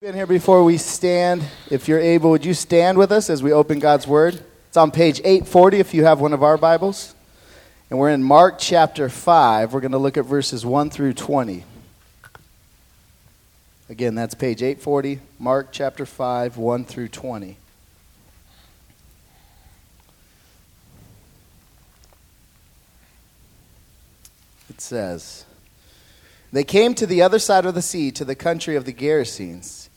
Been here before we stand. If you're able, would you stand with us as we open God's Word? It's on page 840 if you have one of our Bibles. And we're in Mark chapter 5. We're going to look at verses 1 through 20. Again, that's page 840, Mark chapter 5, 1 through 20. It says, They came to the other side of the sea, to the country of the Gerasenes.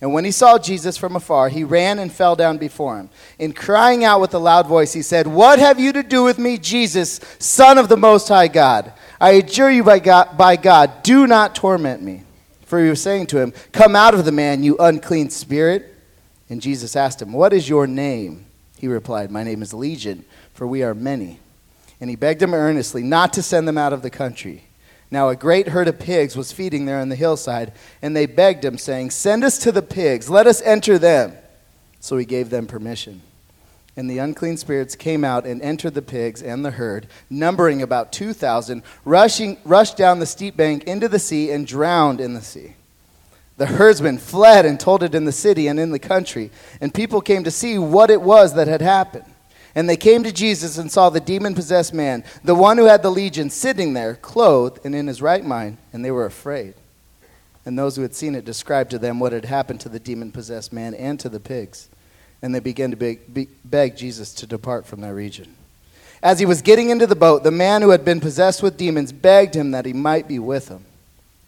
And when he saw Jesus from afar, he ran and fell down before him. In crying out with a loud voice, he said, What have you to do with me, Jesus, Son of the Most High God? I adjure you by God, by God, do not torment me. For he was saying to him, Come out of the man, you unclean spirit. And Jesus asked him, What is your name? He replied, My name is Legion, for we are many. And he begged him earnestly not to send them out of the country. Now a great herd of pigs was feeding there on the hillside, and they begged him, saying, Send us to the pigs, let us enter them. So he gave them permission. And the unclean spirits came out and entered the pigs and the herd, numbering about 2,000, rushing, rushed down the steep bank into the sea and drowned in the sea. The herdsmen fled and told it in the city and in the country, and people came to see what it was that had happened. And they came to Jesus and saw the demon possessed man, the one who had the legion, sitting there, clothed and in his right mind, and they were afraid. And those who had seen it described to them what had happened to the demon possessed man and to the pigs. And they began to beg, beg Jesus to depart from that region. As he was getting into the boat, the man who had been possessed with demons begged him that he might be with him.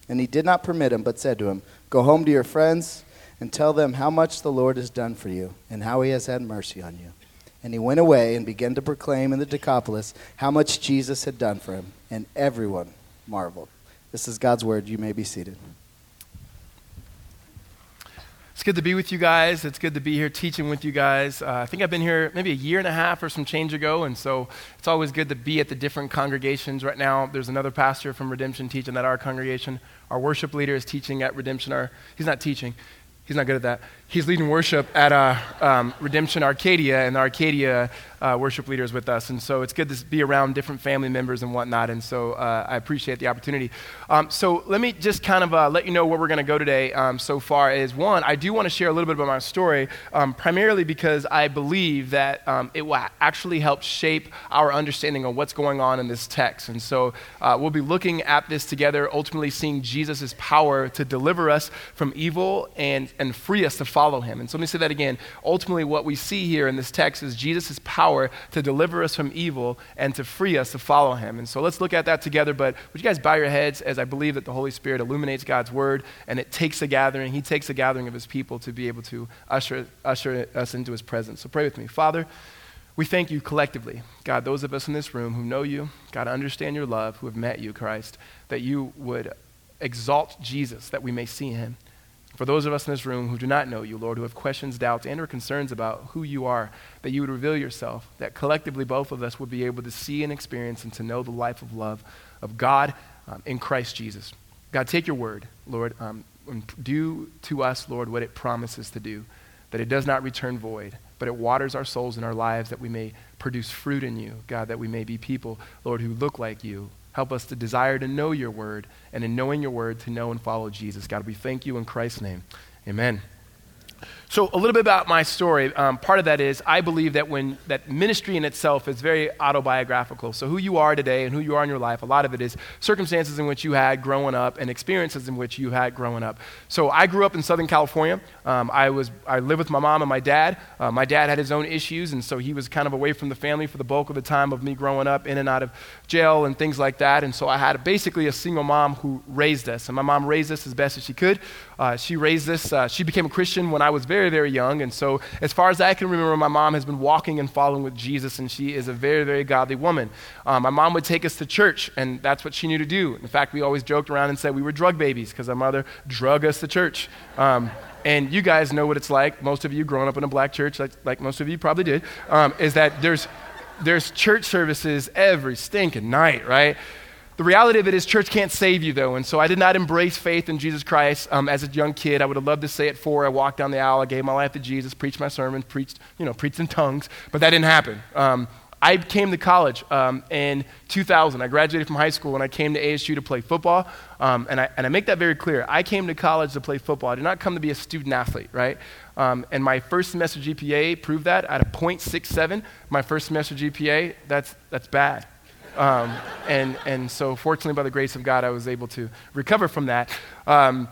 And he did not permit him, but said to him, Go home to your friends and tell them how much the Lord has done for you and how he has had mercy on you. And he went away and began to proclaim in the Decapolis how much Jesus had done for him, and everyone marveled. This is God's word. You may be seated. It's good to be with you guys. It's good to be here teaching with you guys. Uh, I think I've been here maybe a year and a half or some change ago, and so it's always good to be at the different congregations. Right now, there's another pastor from Redemption teaching at our congregation. Our worship leader is teaching at Redemption. Our, he's not teaching, he's not good at that he's leading worship at uh, um, Redemption Arcadia, and the Arcadia uh, worship leaders with us. And so it's good to be around different family members and whatnot. And so uh, I appreciate the opportunity. Um, so let me just kind of uh, let you know where we're going to go today um, so far. Is one, I do want to share a little bit about my story, um, primarily because I believe that um, it will actually help shape our understanding of what's going on in this text. And so uh, we'll be looking at this together, ultimately seeing Jesus' power to deliver us from evil and, and free us to follow follow him. And so let me say that again. Ultimately, what we see here in this text is Jesus' power to deliver us from evil and to free us to follow him. And so let's look at that together. But would you guys bow your heads as I believe that the Holy Spirit illuminates God's word and it takes a gathering, he takes a gathering of his people to be able to usher, usher us into his presence. So pray with me. Father, we thank you collectively, God, those of us in this room who know you, God, understand your love, who have met you, Christ, that you would exalt Jesus, that we may see him. For those of us in this room who do not know you, Lord, who have questions, doubts, and or concerns about who you are, that you would reveal yourself, that collectively both of us would be able to see and experience and to know the life of love of God um, in Christ Jesus. God, take your word, Lord, um, and do to us, Lord, what it promises to do, that it does not return void, but it waters our souls and our lives that we may produce fruit in you, God, that we may be people, Lord, who look like you, Help us to desire to know your word, and in knowing your word, to know and follow Jesus. God, we thank you in Christ's name. Amen. So, a little bit about my story. Um, part of that is I believe that when that ministry in itself is very autobiographical. So, who you are today and who you are in your life, a lot of it is circumstances in which you had growing up and experiences in which you had growing up. So, I grew up in Southern California. Um, I was I lived with my mom and my dad. Uh, my dad had his own issues, and so he was kind of away from the family for the bulk of the time of me growing up, in and out of jail and things like that. And so, I had basically a single mom who raised us, and my mom raised us as best as she could. Uh, she raised us. Uh, she became a Christian when I was very very, very young. And so, as far as I can remember, my mom has been walking and following with Jesus, and she is a very, very godly woman. Um, my mom would take us to church, and that's what she knew to do. In fact, we always joked around and said we were drug babies because our mother drug us to church. Um, and you guys know what it's like, most of you growing up in a black church, like, like most of you probably did, um, is that there's there's church services every stinking night, right? The reality of it is, church can't save you, though. And so I did not embrace faith in Jesus Christ um, as a young kid. I would have loved to say it for. I walked down the aisle, I gave my life to Jesus, preached my sermon, preached, you know, preached in tongues, but that didn't happen. Um, I came to college um, in 2000. I graduated from high school and I came to ASU to play football. Um, and, I, and I make that very clear. I came to college to play football. I did not come to be a student athlete, right? Um, and my first semester GPA proved that at a 0.67. My first semester GPA, that's, that's bad. Um, and, and so, fortunately, by the grace of God, I was able to recover from that. Um,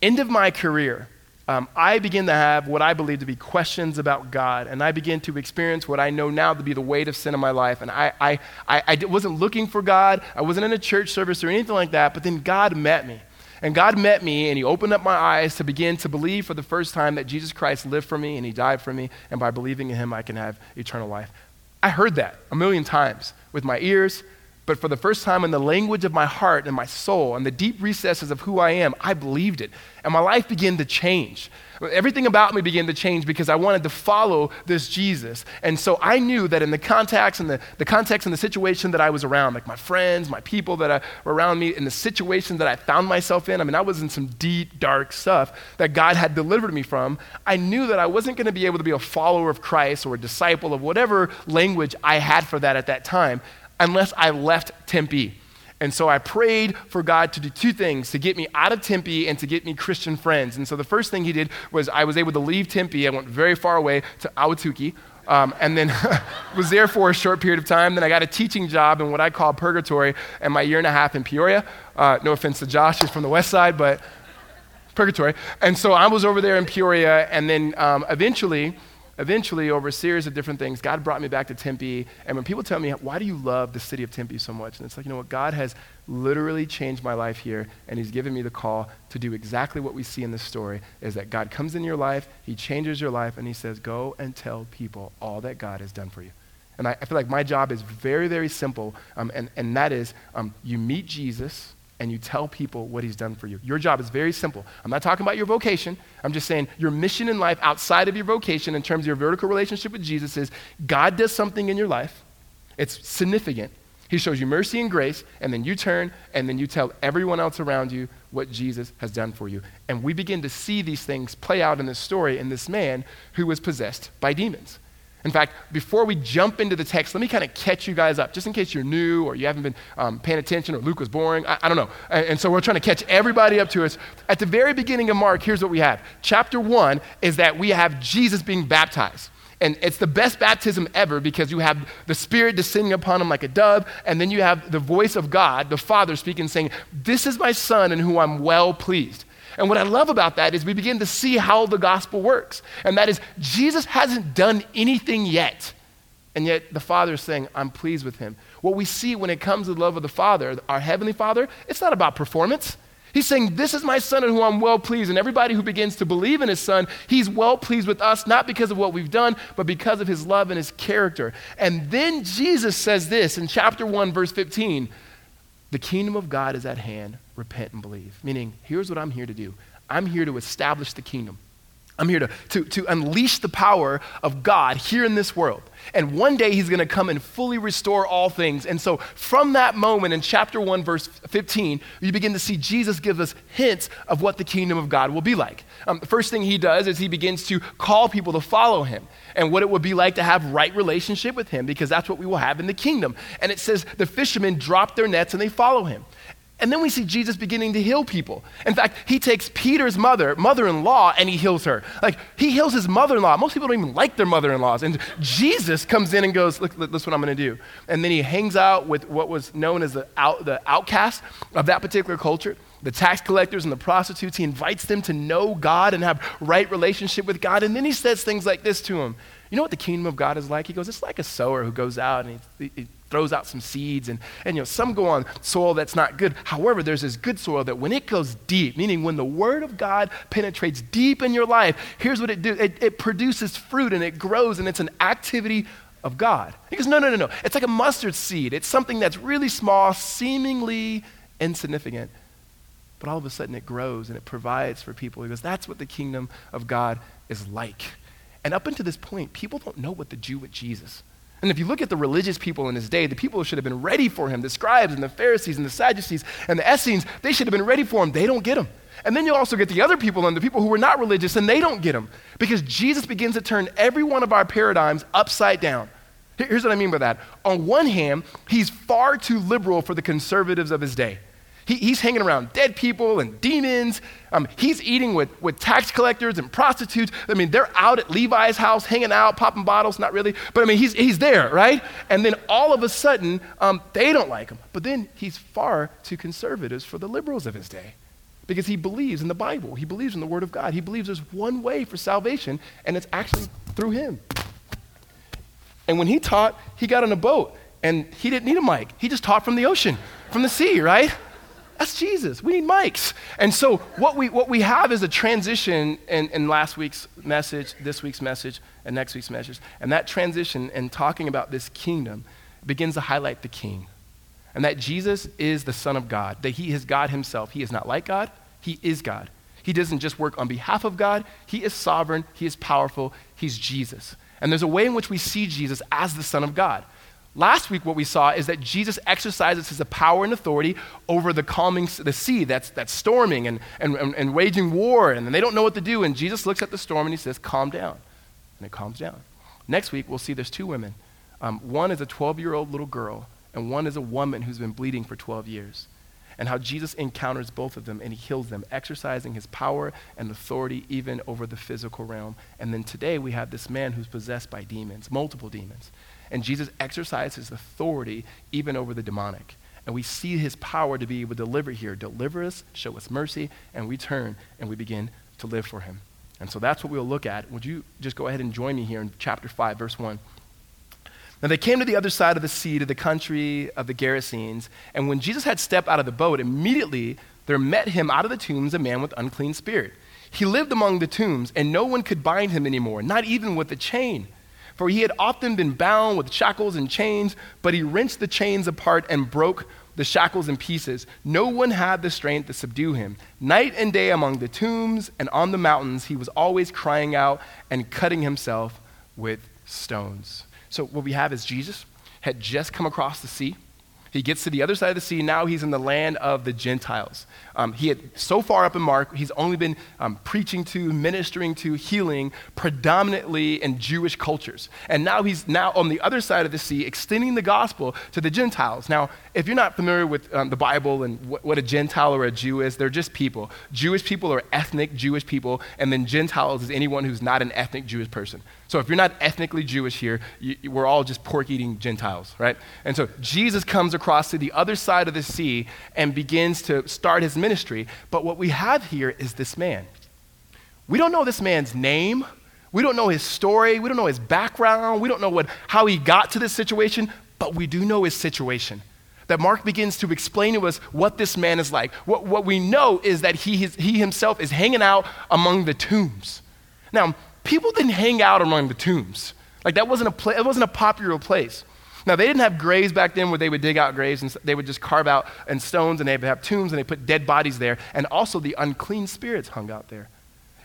end of my career, um, I begin to have what I believe to be questions about God, and I begin to experience what I know now to be the weight of sin in my life. And I, I, I, I wasn't looking for God, I wasn't in a church service or anything like that, but then God met me. And God met me, and He opened up my eyes to begin to believe for the first time that Jesus Christ lived for me and He died for me, and by believing in Him, I can have eternal life. I heard that a million times with my ears, but for the first time in the language of my heart and my soul and the deep recesses of who I am, I believed it. And my life began to change. Everything about me began to change because I wanted to follow this Jesus. And so I knew that in the context and the, the context and the situation that I was around, like my friends, my people that were around me, in the situation that I found myself in, I mean, I was in some deep, dark stuff that God had delivered me from. I knew that I wasn't going to be able to be a follower of Christ or a disciple of whatever language I had for that at that time unless I left Tempe. And so I prayed for God to do two things to get me out of Tempe and to get me Christian friends. And so the first thing he did was I was able to leave Tempe. I went very far away to Ahwatukee. Um, and then was there for a short period of time. Then I got a teaching job in what I call purgatory and my year and a half in Peoria. Uh, no offense to Josh, he's from the west side, but purgatory. And so I was over there in Peoria, and then um, eventually eventually, over a series of different things, God brought me back to Tempe. And when people tell me, why do you love the city of Tempe so much? And it's like, you know what? God has literally changed my life here, and He's given me the call to do exactly what we see in this story is that God comes in your life, He changes your life, and He says, go and tell people all that God has done for you. And I, I feel like my job is very, very simple, um, and, and that is um, you meet Jesus and you tell people what he's done for you. Your job is very simple. I'm not talking about your vocation. I'm just saying your mission in life outside of your vocation in terms of your vertical relationship with Jesus is God does something in your life. It's significant. He shows you mercy and grace, and then you turn and then you tell everyone else around you what Jesus has done for you. And we begin to see these things play out in this story in this man who was possessed by demons. In fact, before we jump into the text, let me kind of catch you guys up, just in case you're new or you haven't been um, paying attention or Luke was boring. I, I don't know. And, and, so we're trying to catch everybody up to us. At the very beginning of Mark, here's what we have. Chapter one is that we have Jesus being baptized. And it's the best baptism ever because you have the Spirit descending upon him like a dove, and then you have the voice of God, the Father, speaking, saying, This is my Son in whom I'm well pleased. And what I love about that is we begin to see how the gospel works. And that is, Jesus hasn't done anything yet. And yet the Father is saying, I'm pleased with him. What we see when it comes to the love of the Father, our Heavenly Father, it's not about performance. He's saying, This is my son in whom I'm well pleased. And everybody who begins to believe in his son, he's well pleased with us, not because of what we've done, but because of his love and his character. And then Jesus says this in chapter 1, verse 15 The kingdom of God is at hand repent and believe. Meaning, here's what I'm here to do I'm here to establish the kingdom. I'm here to, to, to unleash the power of God here in this world. And one day he's going to come and fully restore all things. And so, from that moment in chapter 1, verse 15, you begin to see Jesus give us hints of what the kingdom of God will be like. Um, the first thing he does is he begins to call people to follow him and what it would be like to have right relationship with him because that's what we will have in the kingdom. And it says the fishermen drop their nets and they follow him. And then we see Jesus beginning to heal people. In fact, he takes Peter's mother, mother in law, and he heals her. Like, he heals his mother in law. Most people don't even like their mother in laws. And Jesus comes in and goes, Look, look, this is what I'm going to do. And then he hangs out with what was known as the, out, the outcast of that particular culture the tax collectors and the prostitutes. He invites them to know God and have right relationship with God. And then he says things like this to them. You know what the kingdom of God is like? He goes, It's like a sower who goes out and he, he throws out some seeds and, and you know some go on soil that's not good. However there's this good soil that when it goes deep meaning when the word of god penetrates deep in your life here's what it does it, it produces fruit and it grows and it's an activity of god. He goes no no no no. It's like a mustard seed. It's something that's really small seemingly insignificant but all of a sudden it grows and it provides for people. He goes that's what the kingdom of god is like. And up until this point people don't know what to do with jesus And if you look at the religious people in his day, the people who should have been ready for him, the scribes and the Pharisees and the Sadducees and the Essenes, they should have been ready for him. They don't get him. And then you'll also get the other people and the people who were not religious, and they don't get him. Because Jesus begins to turn every one of our paradigms upside down. Here's what I mean by that. On one hand, he's far too liberal for the conservatives of his day. He, he's hanging around dead people and demons. Um, he's eating with, with tax collectors and prostitutes. I mean, they're out at Levi's house hanging out, popping bottles, not really, but I mean, he's, he's there, right? And then all of a sudden, um, they don't like him. But then he's far too conservatives for the liberals of his day because he believes in the Bible. He believes in the Word of God. He believes there's one way for salvation, and it's actually through him. And when he taught, he got on a boat, and he didn't need a mic. He just taught from the ocean, from the sea, right? That's Jesus. We need mics. And so what we, what we have is a transition in, in last week's message, this week's message, and next week's message. And that transition in talking about this kingdom begins to highlight the king. And that Jesus is the Son of God, that he is God himself. He is not like God, he is God. He doesn't just work on behalf of God, he is sovereign, he is powerful, he's Jesus. And there's a way in which we see Jesus as the Son of God. Last week, what we saw is that Jesus exercises his power and authority over the calming the sea that's, that's storming and, and, and, and waging war, and they don't know what to do. And Jesus looks at the storm and he says, Calm down. And it calms down. Next week, we'll see there's two women. Um, one is a 12 year old little girl, and one is a woman who's been bleeding for 12 years. And how Jesus encounters both of them and he heals them, exercising his power and authority even over the physical realm. And then today we have this man who's possessed by demons, multiple demons. And Jesus exercises authority even over the demonic. And we see his power to be able to deliver here. Deliver us, show us mercy, and we turn and we begin to live for him. And so that's what we'll look at. Would you just go ahead and join me here in chapter 5, verse 1? Now they came to the other side of the sea, to the country of the Gerasenes. And when Jesus had stepped out of the boat, immediately there met him out of the tombs a man with unclean spirit. He lived among the tombs, and no one could bind him anymore, not even with a chain for he had often been bound with shackles and chains, but he wrenched the chains apart and broke the shackles in pieces. No one had the strength to subdue him. Night and day among the tombs and on the mountains, he was always crying out and cutting himself with stones. So, what we have is Jesus had just come across the sea. He gets to the other side of the sea. Now he's in the land of the Gentiles. Um, he had so far up in Mark, he's only been um, preaching to, ministering to, healing predominantly in Jewish cultures. And now he's now on the other side of the sea, extending the gospel to the Gentiles. Now, if you're not familiar with um, the Bible and wh- what a Gentile or a Jew is, they're just people. Jewish people are ethnic Jewish people, and then Gentiles is anyone who's not an ethnic Jewish person. So if you're not ethnically Jewish here, you, we're all just pork eating Gentiles, right? And so Jesus comes across to the other side of the sea and begins to start his ministry. But what we have here is this man. We don't know this man's name. We don't know his story. We don't know his background. We don't know what, how he got to this situation, but we do know his situation that Mark begins to explain to us what this man is like. What, what we know is that he, is, he himself is hanging out among the tombs. Now, people didn't hang out among the tombs. Like, that wasn't a, it wasn't a popular place. Now, they didn't have graves back then where they would dig out graves and they would just carve out and stones and they would have tombs and they put dead bodies there. And also, the unclean spirits hung out there.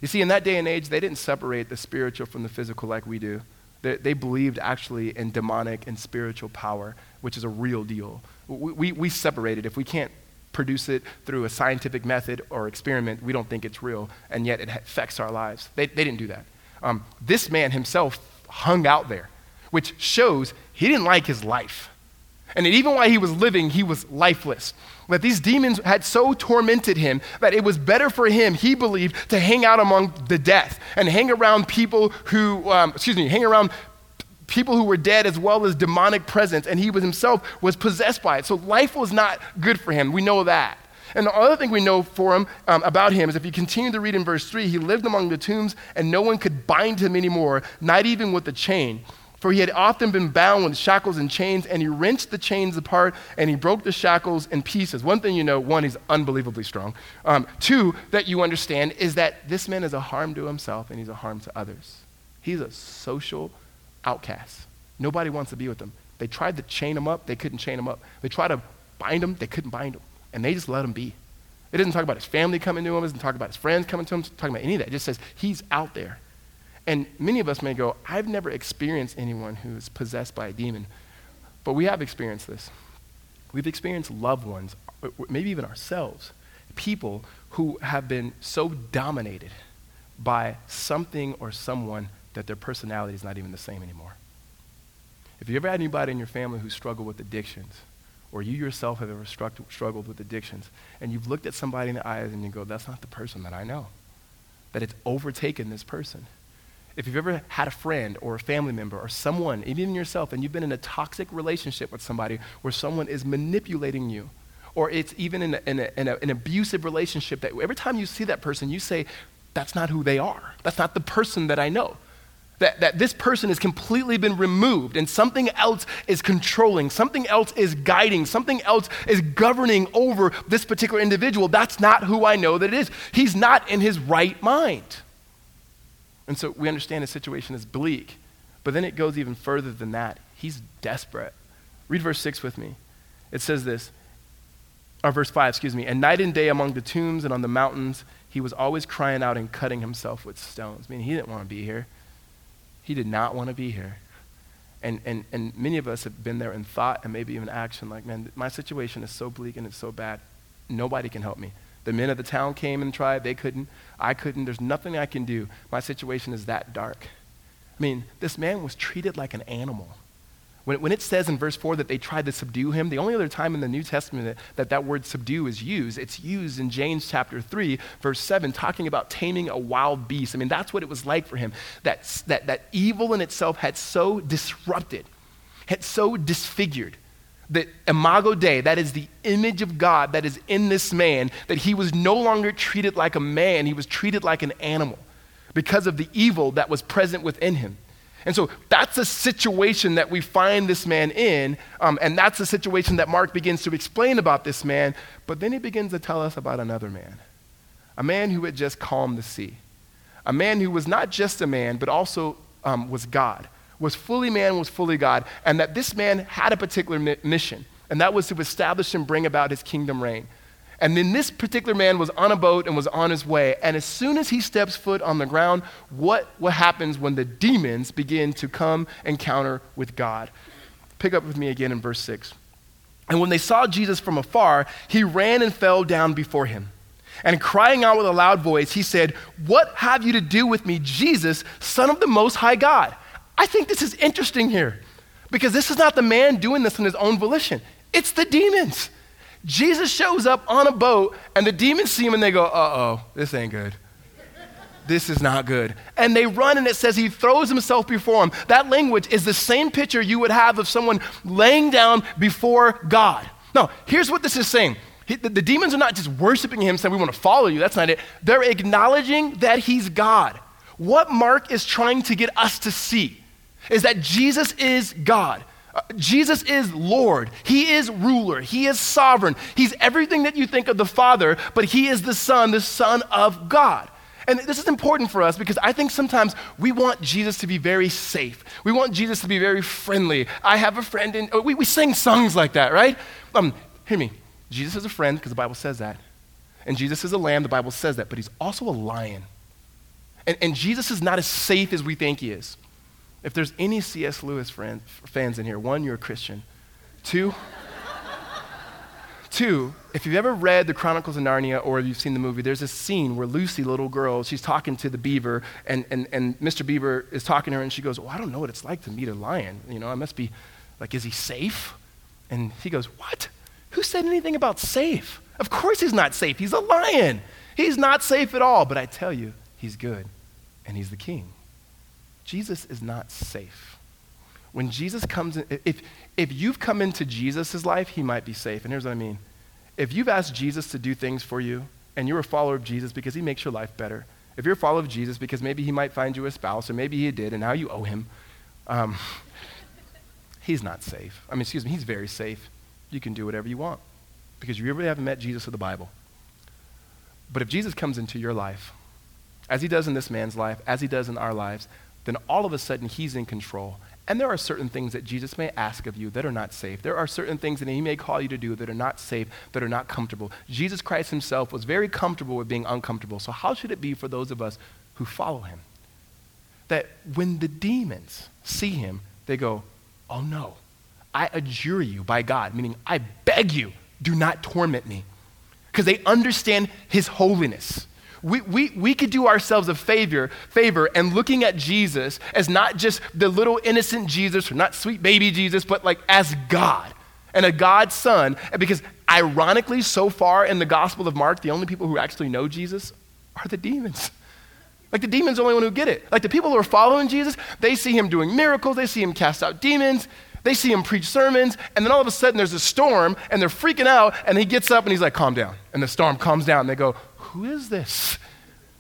You see, in that day and age, they didn't separate the spiritual from the physical like we do. They, they believed actually in demonic and spiritual power, which is a real deal we, we, we separate it. If we can't produce it through a scientific method or experiment, we don't think it's real, and yet it affects our lives. They, they didn't do that. Um, this man himself hung out there, which shows he didn't like his life. And even while he was living, he was lifeless. That these demons had so tormented him that it was better for him, he believed, to hang out among the death and hang around people who, um, excuse me, hang around people who were dead as well as demonic presence, and he was himself was possessed by it. So life was not good for him. We know that. And the other thing we know for him um, about him is if you continue to read in verse 3, he lived among the tombs and no one could bind him anymore, not even with a chain. For he had often been bound with shackles and chains, and he wrenched the chains apart and he broke the shackles in pieces. One thing you know one, he's unbelievably strong. Um, two, that you understand is that this man is a harm to himself and he's a harm to others. He's a social outcast. Nobody wants to be with him. They tried to chain him up, they couldn't chain him up. They tried to bind him, they couldn't bind him. And they just let him be. It doesn't talk about his family coming to him, it doesn't talk about his friends coming to him, it doesn't talk about any of that. It just says he's out there. And many of us may go, I've never experienced anyone who's possessed by a demon. But we have experienced this. We've experienced loved ones, maybe even ourselves, people who have been so dominated by something or someone that their personality is not even the same anymore. If you ever had anybody in your family who struggled with addictions, or you yourself have ever struggled with addictions, and you've looked at somebody in the eyes and you go, that's not the person that I know, that it's overtaken this person. If you've ever had a friend or a family member or someone, even yourself, and you've been in a toxic relationship with somebody where someone is manipulating you, or it's even in, a, in, a, in a, an abusive relationship that every time you see that person, you say, that's not who they are. That's not the person that I know. That, that this person has completely been removed and something else is controlling, something else is guiding, something else is governing over this particular individual. That's not who I know that it is. He's not in his right mind. And so we understand the situation is bleak. But then it goes even further than that. He's desperate. Read verse 6 with me. It says this, or verse 5, excuse me. And night and day among the tombs and on the mountains, he was always crying out and cutting himself with stones. I mean, he didn't want to be here. He did not want to be here. And, and, and many of us have been there in thought and maybe even action like, man, my situation is so bleak and it's so bad. Nobody can help me. The men of the town came and tried. They couldn't. I couldn't. There's nothing I can do. My situation is that dark. I mean, this man was treated like an animal. When, when it says in verse 4 that they tried to subdue him, the only other time in the New Testament that, that that word subdue is used, it's used in James chapter 3, verse 7, talking about taming a wild beast. I mean, that's what it was like for him. That, that, that evil in itself had so disrupted, had so disfigured the imago Dei, that is the image of God that is in this man, that he was no longer treated like a man, he was treated like an animal because of the evil that was present within him. And so that's a situation that we find this man in, um, and that's a situation that Mark begins to explain about this man. But then he begins to tell us about another man, a man who had just calmed the sea, a man who was not just a man, but also um, was God was fully man, was fully God, and that this man had a particular mi- mission, and that was to establish and bring about his kingdom reign. And then this particular man was on a boat and was on his way. And as soon as he steps foot on the ground, what, what happens when the demons begin to come encounter with God? Pick up with me again in verse 6. And when they saw Jesus from afar, he ran and fell down before him. And crying out with a loud voice, he said, What have you to do with me, Jesus, Son of the Most High God? I think this is interesting here because this is not the man doing this in his own volition, it's the demons. Jesus shows up on a boat, and the demons see him and they go, uh oh, this ain't good. This is not good. And they run, and it says he throws himself before him. That language is the same picture you would have of someone laying down before God. Now, here's what this is saying he, the, the demons are not just worshiping him, saying, We want to follow you. That's not it. They're acknowledging that he's God. What Mark is trying to get us to see is that Jesus is God. Jesus is Lord. He is ruler. He is sovereign. He's everything that you think of the Father, but He is the Son, the Son of God. And this is important for us because I think sometimes we want Jesus to be very safe. We want Jesus to be very friendly. I have a friend, and we, we sing songs like that, right? Um, hear me. Jesus is a friend because the Bible says that. And Jesus is a lamb, the Bible says that, but he's also a lion. And, and Jesus is not as safe as we think he is. If there's any C.S. Lewis friend, fans in here, one, you're a Christian. Two, two, if you've ever read the Chronicles of Narnia or you've seen the movie, there's a scene where Lucy, little girl, she's talking to the beaver, and, and, and Mr. Beaver is talking to her, and she goes, Well, I don't know what it's like to meet a lion. You know, I must be, like, is he safe? And he goes, What? Who said anything about safe? Of course he's not safe. He's a lion. He's not safe at all. But I tell you, he's good, and he's the king. Jesus is not safe. When Jesus comes in, if, if you've come into Jesus' life, he might be safe. And here's what I mean. If you've asked Jesus to do things for you, and you're a follower of Jesus because he makes your life better, if you're a follower of Jesus because maybe he might find you a spouse, or maybe he did, and now you owe him, um, he's not safe. I mean, excuse me, he's very safe. You can do whatever you want because you really haven't met Jesus of the Bible. But if Jesus comes into your life, as he does in this man's life, as he does in our lives, then all of a sudden he's in control. And there are certain things that Jesus may ask of you that are not safe. There are certain things that he may call you to do that are not safe, that are not comfortable. Jesus Christ himself was very comfortable with being uncomfortable. So, how should it be for those of us who follow him? that when the demons see him, they go, Oh no, I adjure you by God, meaning I beg you, do not torment me. Because they understand his holiness. We, we, we could do ourselves a favor, favor and looking at Jesus as not just the little innocent Jesus or not sweet baby Jesus, but like as God and a God son. Because ironically, so far in the Gospel of Mark, the only people who actually know Jesus are the demons. Like the demons are the only one who get it. Like the people who are following Jesus, they see him doing miracles, they see him cast out demons, they see him preach sermons, and then all of a sudden there's a storm and they're freaking out, and he gets up and he's like, calm down. And the storm calms down, and they go, Who is this?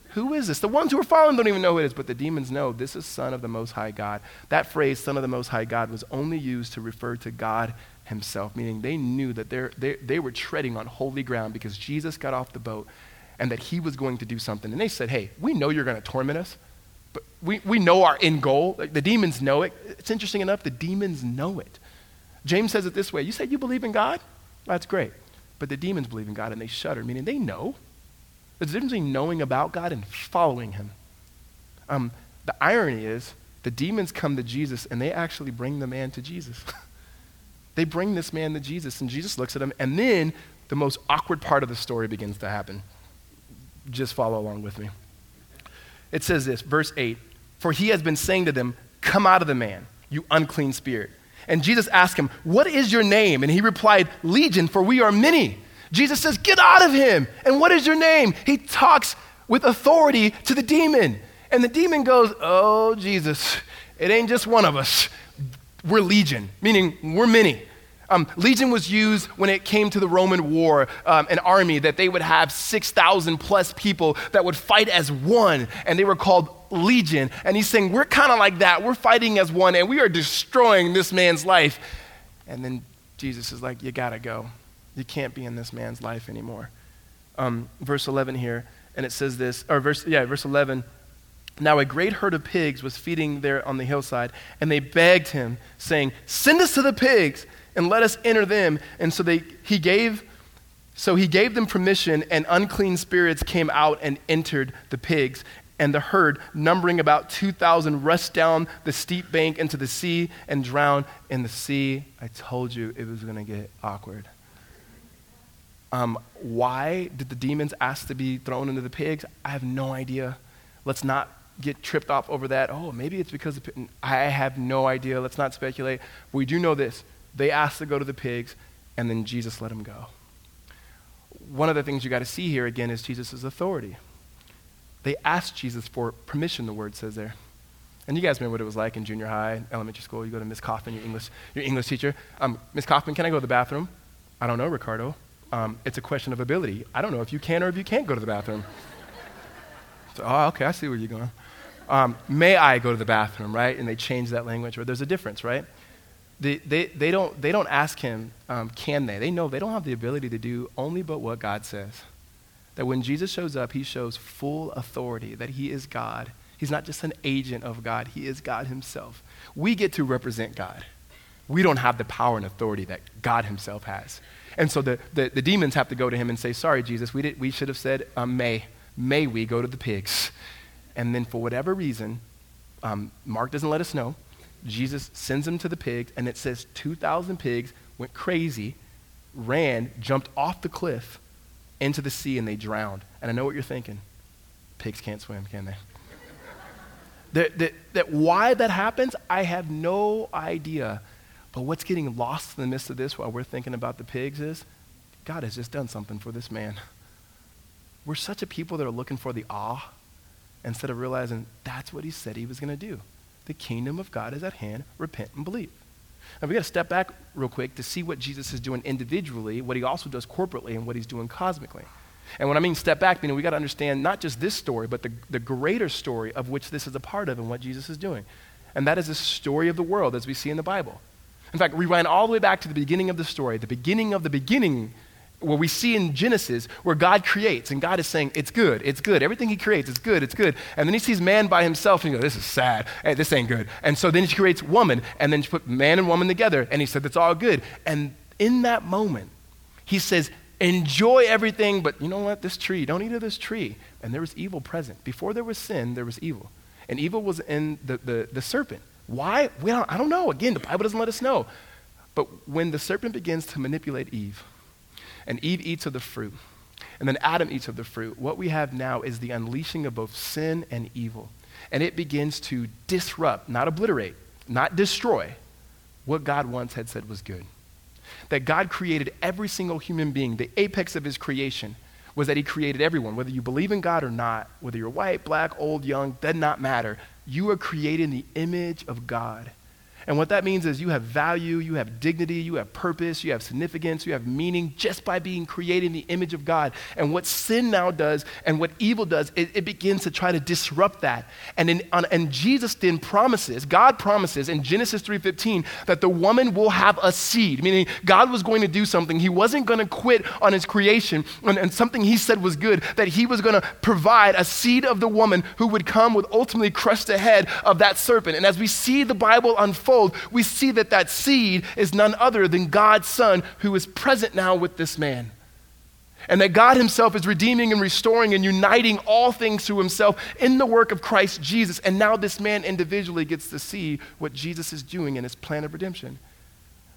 Who is this? The ones who are following don't even know who it is, but the demons know this is Son of the Most High God. That phrase, Son of the Most High God, was only used to refer to God Himself, meaning they knew that they they were treading on holy ground because Jesus got off the boat and that He was going to do something. And they said, Hey, we know you're going to torment us, but we, we know our end goal. Like, the demons know it. It's interesting enough, the demons know it. James says it this way You said you believe in God? That's great. But the demons believe in God and they shudder, meaning they know. There's a difference between knowing about God and following Him. Um, the irony is, the demons come to Jesus and they actually bring the man to Jesus. they bring this man to Jesus, and Jesus looks at him, and then the most awkward part of the story begins to happen. Just follow along with me. It says this, verse 8 For he has been saying to them, Come out of the man, you unclean spirit. And Jesus asked him, What is your name? And he replied, Legion, for we are many. Jesus says, Get out of him. And what is your name? He talks with authority to the demon. And the demon goes, Oh, Jesus, it ain't just one of us. We're legion, meaning we're many. Um, legion was used when it came to the Roman war, um, an army that they would have 6,000 plus people that would fight as one, and they were called legion. And he's saying, We're kind of like that. We're fighting as one, and we are destroying this man's life. And then Jesus is like, You got to go. You can't be in this man's life anymore. Um, verse 11 here, and it says this, or verse, yeah, verse 11. Now a great herd of pigs was feeding there on the hillside, and they begged him, saying, Send us to the pigs and let us enter them. And so they, he gave, so he gave them permission, and unclean spirits came out and entered the pigs. And the herd, numbering about 2,000, rushed down the steep bank into the sea and drowned in the sea. I told you it was going to get awkward. Um, why did the demons ask to be thrown into the pigs? I have no idea. Let's not get tripped off over that. Oh, maybe it's because I have no idea. Let's not speculate. We do know this they asked to go to the pigs, and then Jesus let them go. One of the things you got to see here again is Jesus' authority. They asked Jesus for permission, the word says there. And you guys remember what it was like in junior high, elementary school. You go to Miss Kaufman, your English, your English teacher. Um, Miss Kaufman, can I go to the bathroom? I don't know, Ricardo. Um, it's a question of ability. I don't know if you can or if you can't go to the bathroom. so, oh, okay, I see where you're going. Um, may I go to the bathroom, right? And they change that language, or there's a difference, right? they, they, they, don't, they don't ask him, um, can they? They know they don't have the ability to do only but what God says. That when Jesus shows up, he shows full authority, that he is God. He's not just an agent of God, he is God himself. We get to represent God. We don't have the power and authority that God himself has. And so the, the, the demons have to go to him and say, Sorry, Jesus, we, did, we should have said, um, May. May we go to the pigs? And then for whatever reason, um, Mark doesn't let us know, Jesus sends them to the pigs, and it says 2,000 pigs went crazy, ran, jumped off the cliff into the sea, and they drowned. And I know what you're thinking. Pigs can't swim, can they? that, that, that why that happens, I have no idea. But what's getting lost in the midst of this while we're thinking about the pigs is God has just done something for this man. We're such a people that are looking for the awe instead of realizing that's what he said he was going to do. The kingdom of God is at hand. Repent and believe. Now we got to step back real quick to see what Jesus is doing individually, what he also does corporately, and what he's doing cosmically. And when I mean step back, know, we got to understand not just this story, but the, the greater story of which this is a part of and what Jesus is doing. And that is the story of the world as we see in the Bible. In fact, we rewind all the way back to the beginning of the story, the beginning of the beginning where we see in Genesis where God creates and God is saying, It's good, it's good. Everything He creates is good, it's good. And then He sees man by himself and He goes, This is sad. Hey, this ain't good. And so then He creates woman and then He put man and woman together and He said, That's all good. And in that moment, He says, Enjoy everything, but you know what? This tree, don't eat of this tree. And there was evil present. Before there was sin, there was evil. And evil was in the, the, the serpent. Why? We don't, I don't know. Again, the Bible doesn't let us know. But when the serpent begins to manipulate Eve, and Eve eats of the fruit, and then Adam eats of the fruit, what we have now is the unleashing of both sin and evil. And it begins to disrupt, not obliterate, not destroy, what God once had said was good. That God created every single human being, the apex of his creation was that he created everyone, whether you believe in God or not, whether you're white, black, old, young, does not matter. You are created in the image of God. And what that means is you have value, you have dignity, you have purpose, you have significance, you have meaning just by being created in the image of God. And what sin now does and what evil does, it, it begins to try to disrupt that. And, in, on, and Jesus then promises, God promises in Genesis 3.15 that the woman will have a seed, meaning God was going to do something. He wasn't going to quit on his creation and, and something he said was good, that he was going to provide a seed of the woman who would come would ultimately crush the head of that serpent. And as we see the Bible unfold, unfold, we see that that seed is none other than God's Son who is present now with this man. And that God Himself is redeeming and restoring and uniting all things to Himself in the work of Christ Jesus. And now this man individually gets to see what Jesus is doing in His plan of redemption.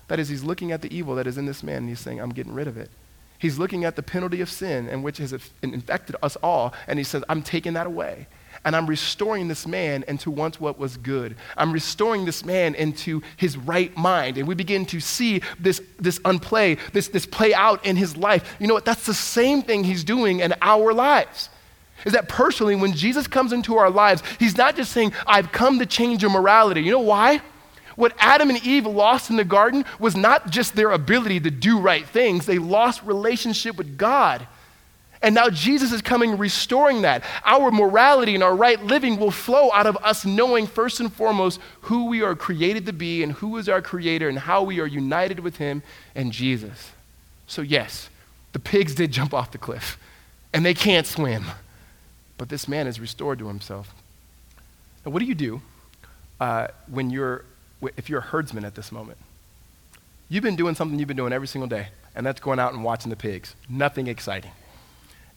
That is, He's looking at the evil that is in this man and He's saying, I'm getting rid of it. He's looking at the penalty of sin and which has infected us all, and He says, I'm taking that away and I'm restoring this man into once what was good. I'm restoring this man into his right mind. And we begin to see this, this unplay, this, this play out in his life. You know what? That's the same thing he's doing in our lives. Is that personally, when Jesus comes into our lives, he's not just saying, I've come to change your morality. You know why? What Adam and Eve lost in the garden was not just their ability to do right things, they lost relationship with God. And now Jesus is coming restoring that. Our morality and our right living will flow out of us knowing, first and foremost, who we are created to be and who is our creator and how we are united with him and Jesus. So, yes, the pigs did jump off the cliff and they can't swim, but this man is restored to himself. Now, what do you do uh, when you're, if you're a herdsman at this moment? You've been doing something you've been doing every single day, and that's going out and watching the pigs. Nothing exciting.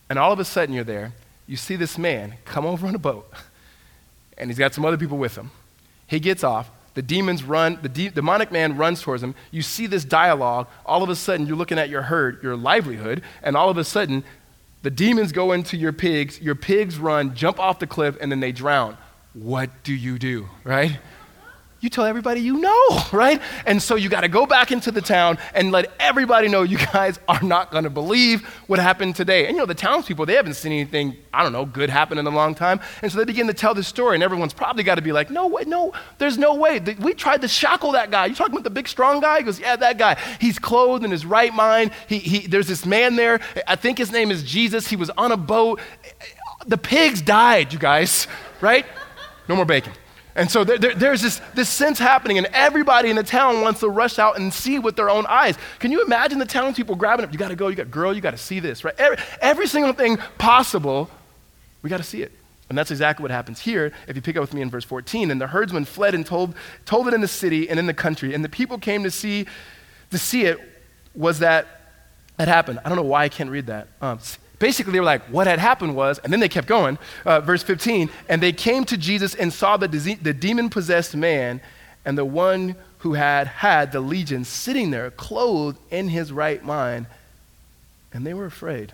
And all of a sudden, you're there. You see this man come over on a boat, and he's got some other people with him. He gets off. The demons run, the de- demonic man runs towards him. You see this dialogue. All of a sudden, you're looking at your herd, your livelihood, and all of a sudden, the demons go into your pigs. Your pigs run, jump off the cliff, and then they drown. What do you do, right? You tell everybody you know, right? And so you got to go back into the town and let everybody know you guys are not going to believe what happened today. And you know, the townspeople, they haven't seen anything, I don't know, good happen in a long time. And so they begin to tell the story, and everyone's probably got to be like, no way, no, there's no way. We tried to shackle that guy. You talking about the big, strong guy? He goes, yeah, that guy. He's clothed in his right mind. He, he, there's this man there. I think his name is Jesus. He was on a boat. The pigs died, you guys, right? No more bacon. And so there, there, there's this, this sense happening, and everybody in the town wants to rush out and see with their own eyes. Can you imagine the townspeople grabbing up? You got to go, you got girl, you got to see this, right? Every, every single thing possible, we got to see it. And that's exactly what happens here. If you pick up with me in verse 14, and the herdsmen fled and told, told it in the city and in the country, and the people came to see, to see it was that it happened. I don't know why I can't read that. Um, basically they were like what had happened was and then they kept going uh, verse 15 and they came to jesus and saw the, the demon possessed man and the one who had had the legion sitting there clothed in his right mind and they were afraid.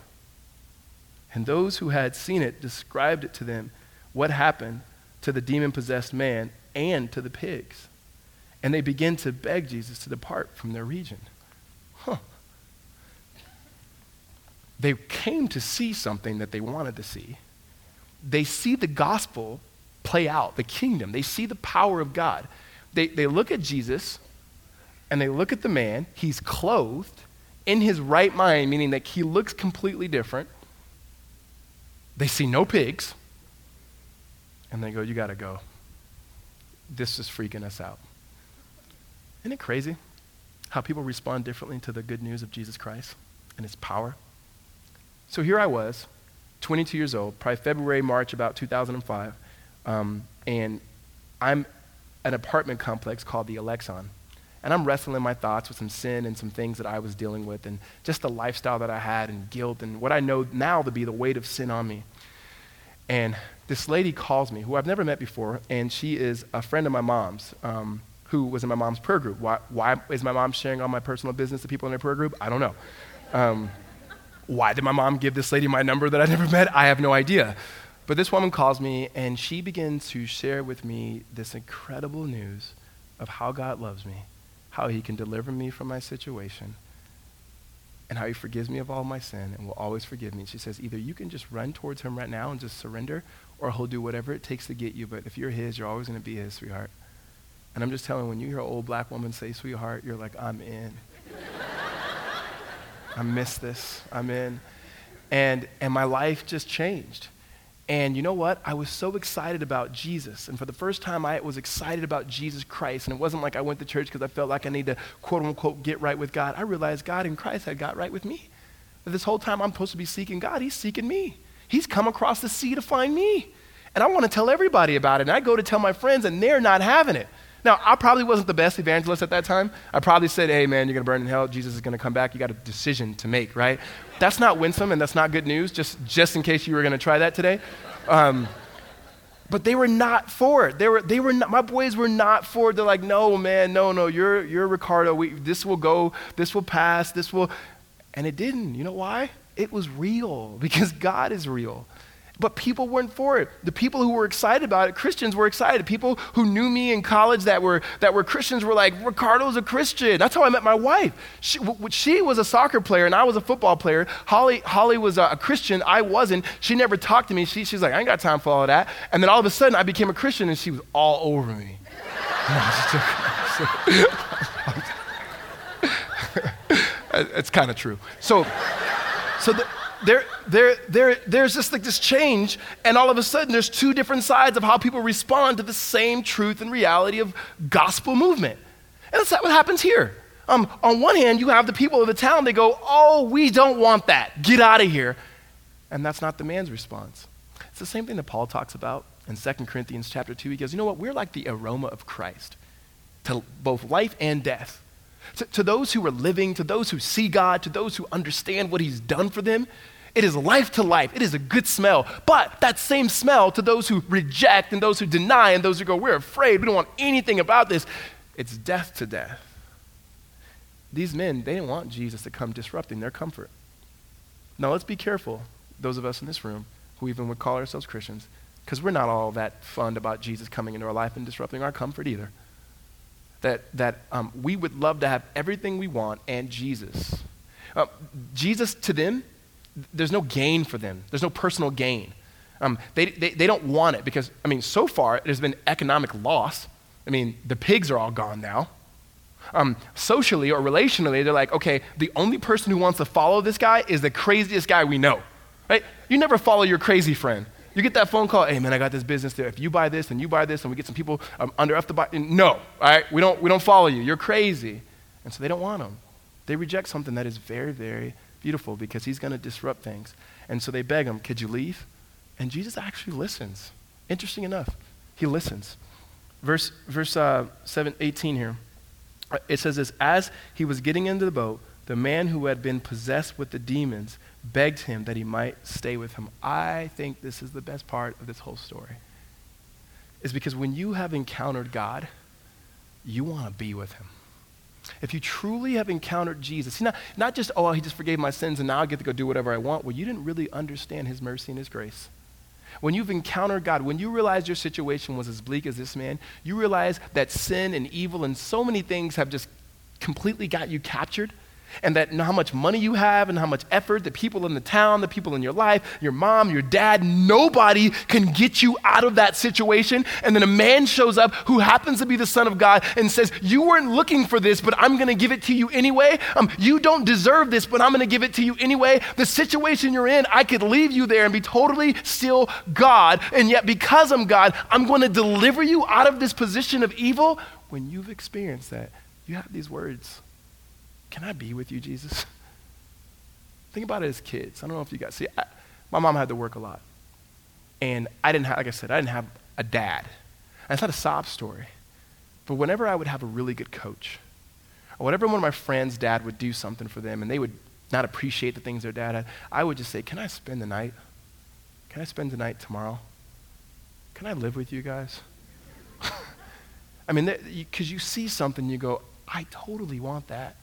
And those who had seen it described it to them what happened to the demon possessed man and to the pigs. And they began to beg jesus to depart from their region. Huh they came to see something that they wanted to see. They see the gospel play out, the kingdom. They see the power of God. They, they look at Jesus and they look at the man. He's clothed in his right mind, meaning that he looks completely different. They see no pigs. And they go, You got to go. This is freaking us out. Isn't it crazy how people respond differently to the good news of Jesus Christ and his power? So here I was, 22 years old, probably February, March, about 2005, um, and I'm an apartment complex called the Alexon. And I'm wrestling my thoughts with some sin and some things that I was dealing with, and just the lifestyle that I had, and guilt, and what I know now to be the weight of sin on me. And this lady calls me, who I've never met before, and she is a friend of my mom's, um, who was in my mom's prayer group. Why, why, is my mom sharing all my personal business to people in her prayer group? I don't know. Um, why did my mom give this lady my number that I never met? I have no idea. But this woman calls me, and she begins to share with me this incredible news of how God loves me, how He can deliver me from my situation, and how He forgives me of all my sin and will always forgive me. She says, either you can just run towards Him right now and just surrender, or He'll do whatever it takes to get you. But if you're His, you're always going to be His, sweetheart. And I'm just telling when you hear an old black woman say, sweetheart, you're like, I'm in. I miss this. I'm in. And, and my life just changed. And you know what? I was so excited about Jesus. And for the first time, I was excited about Jesus Christ. And it wasn't like I went to church because I felt like I need to, quote unquote, get right with God. I realized God in Christ had got right with me. That this whole time I'm supposed to be seeking God, He's seeking me. He's come across the sea to find me. And I want to tell everybody about it. And I go to tell my friends, and they're not having it. Now, I probably wasn't the best evangelist at that time. I probably said, hey, man, you're going to burn in hell. Jesus is going to come back. You got a decision to make, right? That's not winsome and that's not good news, just, just in case you were going to try that today. Um, but they were not for it. They were, they were not, my boys were not for it. They're like, no, man, no, no, you're, you're Ricardo. We, this will go, this will pass, this will. And it didn't. You know why? It was real because God is real. But people weren't for it. The people who were excited about it, Christians were excited. People who knew me in college that were, that were Christians were like, Ricardo's a Christian. That's how I met my wife. She, w- she was a soccer player and I was a football player. Holly, Holly was a, Christian. I wasn't. She never talked to me. She, she's like, I ain't got time for all that. And then all of a sudden I became a Christian and she was all over me. it's kind of true. So, so the, there, there, there, there's just like this change, and all of a sudden there's two different sides of how people respond to the same truth and reality of gospel movement. And that's what happens here. Um, on one hand, you have the people of the town, they go, Oh, we don't want that. Get out of here. And that's not the man's response. It's the same thing that Paul talks about in 2 Corinthians chapter 2. He goes, You know what? We're like the aroma of Christ to both life and death. To, to, those who are living, to those who see God, to those who understand what He's done for them, it is life to life. It is a good smell. But that same smell to those who reject and those who deny and those who go, we're afraid, we don't want anything about this, it's death to death. These men, they didn't want Jesus to come disrupting their comfort. Now let's be careful, those of us in this room who even would call ourselves Christians, because we're not all that fond about Jesus coming into our life and disrupting our comfort either. That, that um, we would love to have everything we want and Jesus. Uh, Jesus to them there's no gain for them, there's no personal gain. Um, they, they, they don't want it because, I mean, so far there's been economic loss. I mean, the pigs are all gone now. Um, socially or relationally, they're like, okay, the only person who wants to follow this guy is the craziest guy we know. Right? You never follow your crazy friend. You get that phone call, hey man, I got this business there. If you buy this and you buy this and we get some people um, under us to buy, no, all right? We don't, we don't follow you. You're crazy. And so they don't want them. They reject something that is very, very beautiful because he's going to disrupt things. And so they beg him, Could you leave? And Jesus actually listens. Interesting enough, he listens. Verse, verse uh, 7, 18 here. It says this As he was getting into the boat, the man who had been possessed with the demons begged him that he might stay with him. I think this is the best part of this whole story. Is because when you have encountered God, you want to be with him. If you truly have encountered Jesus, not, not just, oh, he just forgave my sins and now I get to go do whatever I want. Well, you didn't really understand his mercy and his grace. When you've encountered God, when you realize your situation was as bleak as this man, you realize that sin and evil and so many things have just completely got you captured and that how much money you have and how much effort the people in the town, the people in your life, your mom, your dad, nobody can get you out of that situation. And then a man shows up who happens to be the Son of God and says, You weren't looking for this, but I'm going to give it to you anyway. Um, you don't deserve this, but I'm going to give it to you anyway. The situation you're in, I could leave you there and be totally still God. And yet, because I'm God, I'm going to deliver you out of this position of evil. When you've experienced that, you have these words can I be with you, Jesus? Think about it as kids. I don't know if you guys see. I, my mom had to work a lot, and I didn't have, like I said, I didn't have a dad. And it's not a sob story, but whenever I would have a really good coach, or whenever one of my friends' dad would do something for them, and they would not appreciate the things their dad had, I would just say, "Can I spend the night? Can I spend the night tomorrow? Can I live with you guys? I mean, because you see something, you go, I totally want that.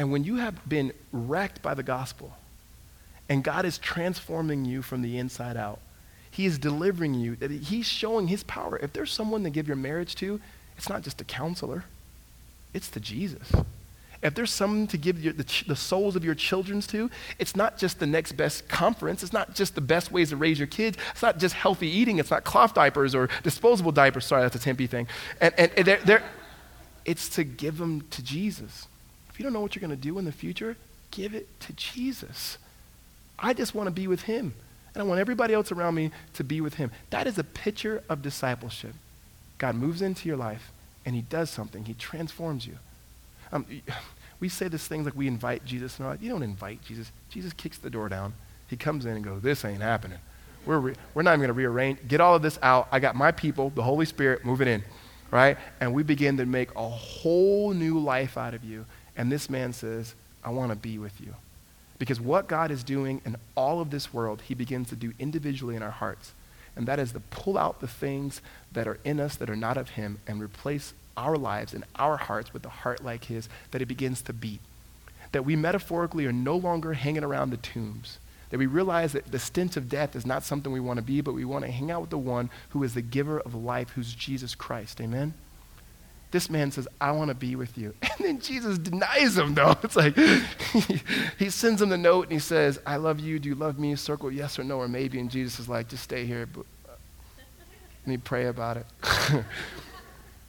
And when you have been wrecked by the gospel, and God is transforming you from the inside out, He is delivering you, that He's showing His power. If there's someone to give your marriage to, it's not just a counselor, it's to Jesus. If there's someone to give your, the, the souls of your children to, it's not just the next best conference. It's not just the best ways to raise your kids. It's not just healthy eating. It's not cloth diapers or disposable diapers. Sorry, that's a Tempe thing. And, and, and they're, they're, it's to give them to Jesus. You don't know what you're going to do in the future, give it to Jesus. I just want to be with him. And I want everybody else around me to be with him. That is a picture of discipleship. God moves into your life and he does something. He transforms you. Um, we say this thing like we invite Jesus our life. You don't invite Jesus. Jesus kicks the door down. He comes in and goes, this ain't happening. We're, re- we're not even going to rearrange. Get all of this out. I got my people, the Holy Spirit, moving in, right? And we begin to make a whole new life out of you. And this man says, I want to be with you. Because what God is doing in all of this world, he begins to do individually in our hearts. And that is to pull out the things that are in us that are not of him and replace our lives and our hearts with a heart like his, that it begins to beat. That we metaphorically are no longer hanging around the tombs. That we realize that the stench of death is not something we want to be, but we want to hang out with the one who is the giver of life, who's Jesus Christ. Amen? This man says, I want to be with you. And then Jesus denies him, though. It's like he, he sends him the note and he says, I love you. Do you love me? Circle yes or no or maybe. And Jesus is like, just stay here. And he uh, pray about it.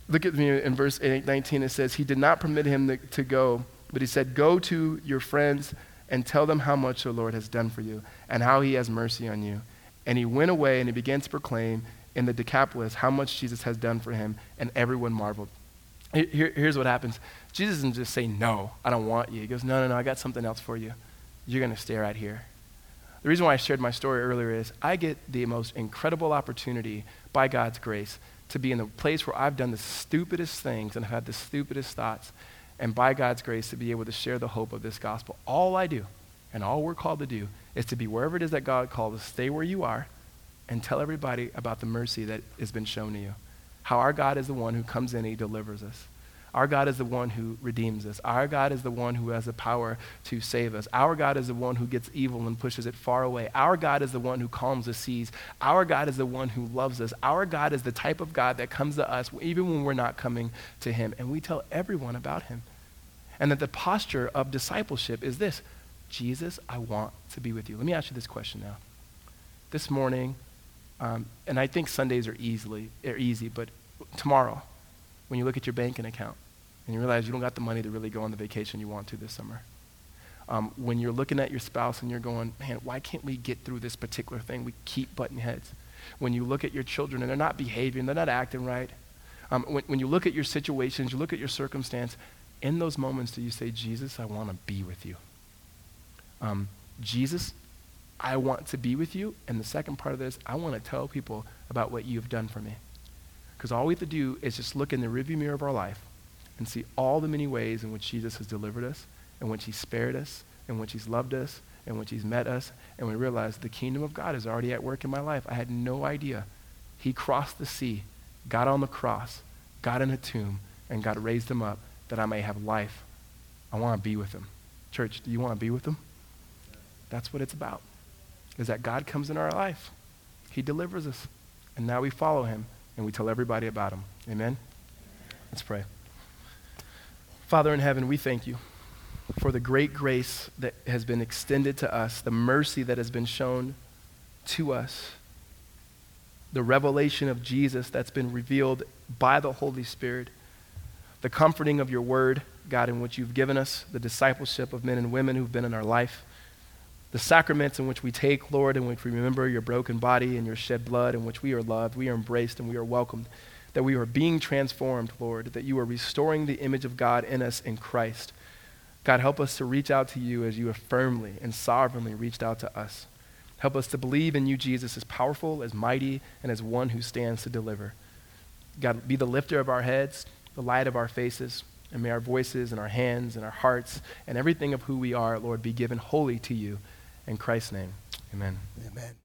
Look at me in verse 19. It says, He did not permit him to go, but he said, Go to your friends and tell them how much the Lord has done for you and how he has mercy on you. And he went away and he began to proclaim in the Decapolis how much Jesus has done for him, and everyone marveled. Here, here's what happens Jesus doesn't just say, No, I don't want you. He goes, No, no, no, I got something else for you. You're going to stay right here. The reason why I shared my story earlier is I get the most incredible opportunity by God's grace to be in the place where I've done the stupidest things and have had the stupidest thoughts, and by God's grace to be able to share the hope of this gospel. All I do, and all we're called to do, is to be wherever it is that God called us, stay where you are, and tell everybody about the mercy that has been shown to you. How our God is the one who comes in and he delivers us. Our God is the one who redeems us. Our God is the one who has the power to save us. Our God is the one who gets evil and pushes it far away. Our God is the one who calms the seas. Our God is the one who loves us. Our God is the type of God that comes to us even when we're not coming to him. And we tell everyone about him. And that the posture of discipleship is this Jesus, I want to be with you. Let me ask you this question now. This morning, um, and I think Sundays are easily are easy, but tomorrow, when you look at your banking account and you realize you don't got the money to really go on the vacation you want to this summer. Um, when you're looking at your spouse and you're going, man, why can't we get through this particular thing? We keep butting heads. When you look at your children and they're not behaving, they're not acting right. Um, when, when you look at your situations, you look at your circumstance, in those moments do you say, Jesus, I want to be with you? Um, Jesus, I want to be with you. And the second part of this, I want to tell people about what you've done for me. Because all we have to do is just look in the rearview mirror of our life and see all the many ways in which Jesus has delivered us, in which he spared us, in which he's loved us, in which he's met us, and we realize the kingdom of God is already at work in my life. I had no idea. He crossed the sea, got on the cross, got in a tomb, and God raised him up that I may have life. I want to be with him. Church, do you want to be with him? That's what it's about. Is that God comes in our life. He delivers us. And now we follow him and we tell everybody about him. Amen? Let's pray. Father in heaven, we thank you for the great grace that has been extended to us, the mercy that has been shown to us, the revelation of Jesus that's been revealed by the Holy Spirit, the comforting of your word, God, in which you've given us, the discipleship of men and women who've been in our life the sacraments in which we take, Lord, in which we remember your broken body and your shed blood, in which we are loved, we are embraced, and we are welcomed, that we are being transformed, Lord, that you are restoring the image of God in us in Christ. God, help us to reach out to you as you have firmly and sovereignly reached out to us. Help us to believe in you, Jesus, as powerful, as mighty, and as one who stands to deliver. God, be the lifter of our heads, the light of our faces, and may our voices and our hands and our hearts and everything of who we are, Lord, be given wholly to you. In Christ's name, amen. Amen.